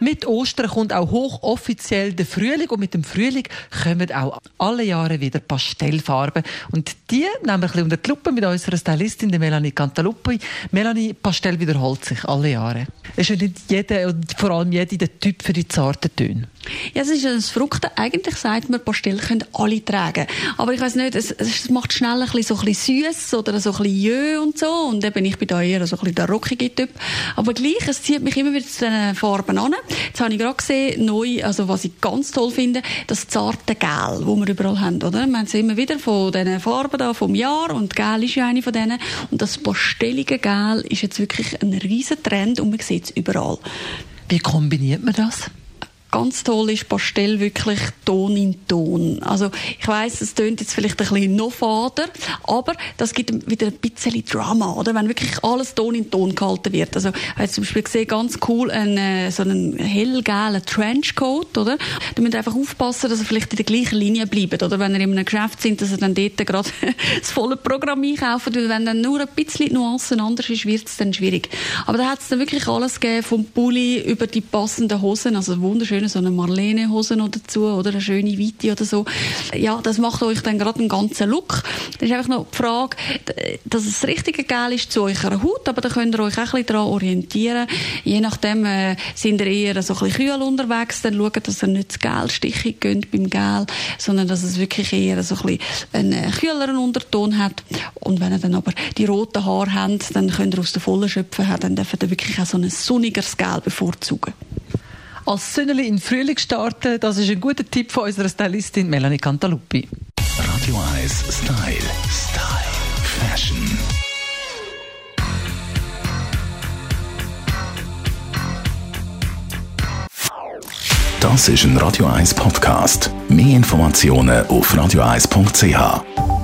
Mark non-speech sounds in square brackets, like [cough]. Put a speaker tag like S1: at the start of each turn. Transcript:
S1: Mit Ostern kommt auch hochoffiziell der Frühling und mit dem Frühling kommen auch alle Jahre wieder Pastellfarben. Und die nehmen wir ein bisschen unter die Lupe mit unserer Stylistin, Melanie Cantaluppi. Melanie, Pastell wiederholt sich alle Jahre. Es ist nicht jeder und vor allem jeder der Typ für die zarten Töne.
S2: Ja, es ist ein Frucht. Eigentlich sagt man, Pastell können alle tragen. Aber ich weiß nicht, es, es, macht schnell ein bisschen so ein bisschen süß oder so ein bisschen jö und so. Und eben, ich bin da eher so ein bisschen der rockige Typ. Aber gleich, es zieht mich immer wieder zu diesen Farben an. Jetzt habe ich gerade gesehen, neu, also was ich ganz toll finde, das zarte Gel, das wir überall haben, oder? Wir haben immer wieder von diesen Farben da vom Jahr und Gel ist ja eine von denen. Und das pastellige Gel ist jetzt wirklich ein riesen Trend und man sieht es überall.
S1: Wie kombiniert man das?
S2: Ganz toll ist Pastell wirklich Ton in Ton. Also ich weiß, es tönt jetzt vielleicht ein bisschen noch fader, aber das gibt wieder ein bisschen Drama, oder? Wenn wirklich alles Ton in Ton gehalten wird. Also ich habe zum Beispiel gesehen, ganz cool, einen, äh, so einen hellgelben Trenchcoat, oder? Da müsst einfach aufpassen, dass er vielleicht in der gleichen Linie bleibt, oder? Wenn ihr in einem Geschäft sind, dass ihr dann dort gerade [laughs] das volle Programm einkaufen, weil wenn dann nur ein bisschen Nuancen anders ist, wird es dann schwierig. Aber da hat es dann wirklich alles gegeben, vom Pulli über die passenden Hosen, also wunderschön schön so eine Marlene-Hose noch dazu oder eine schöne Weite oder so. Ja, das macht euch dann gerade einen ganzen Look. Das ist einfach noch die Frage, dass es das richtige Gel ist zu eurer Haut, aber da könnt ihr euch auch ein bisschen daran orientieren. Je nachdem äh, sind ihr eher so ein bisschen kühl unterwegs, dann schaut, dass ihr nicht das Gel stichig geht beim Gel, sondern dass es wirklich eher so ein bisschen einen äh, kühleren Unterton hat. Und wenn ihr dann aber die roten Haare habt, dann könnt ihr aus der vollen schöpfen, dann dürft ihr wirklich auch so ein sonnigeres Gel bevorzugen
S1: als Sönneli in Frühling starten, das ist ein guter Tipp von unserer Stylistin Melanie Cantaluppi.
S3: Radio 1 Style. Style. Fashion. Das ist ein Radio 1 Podcast. Mehr Informationen auf radio1.ch.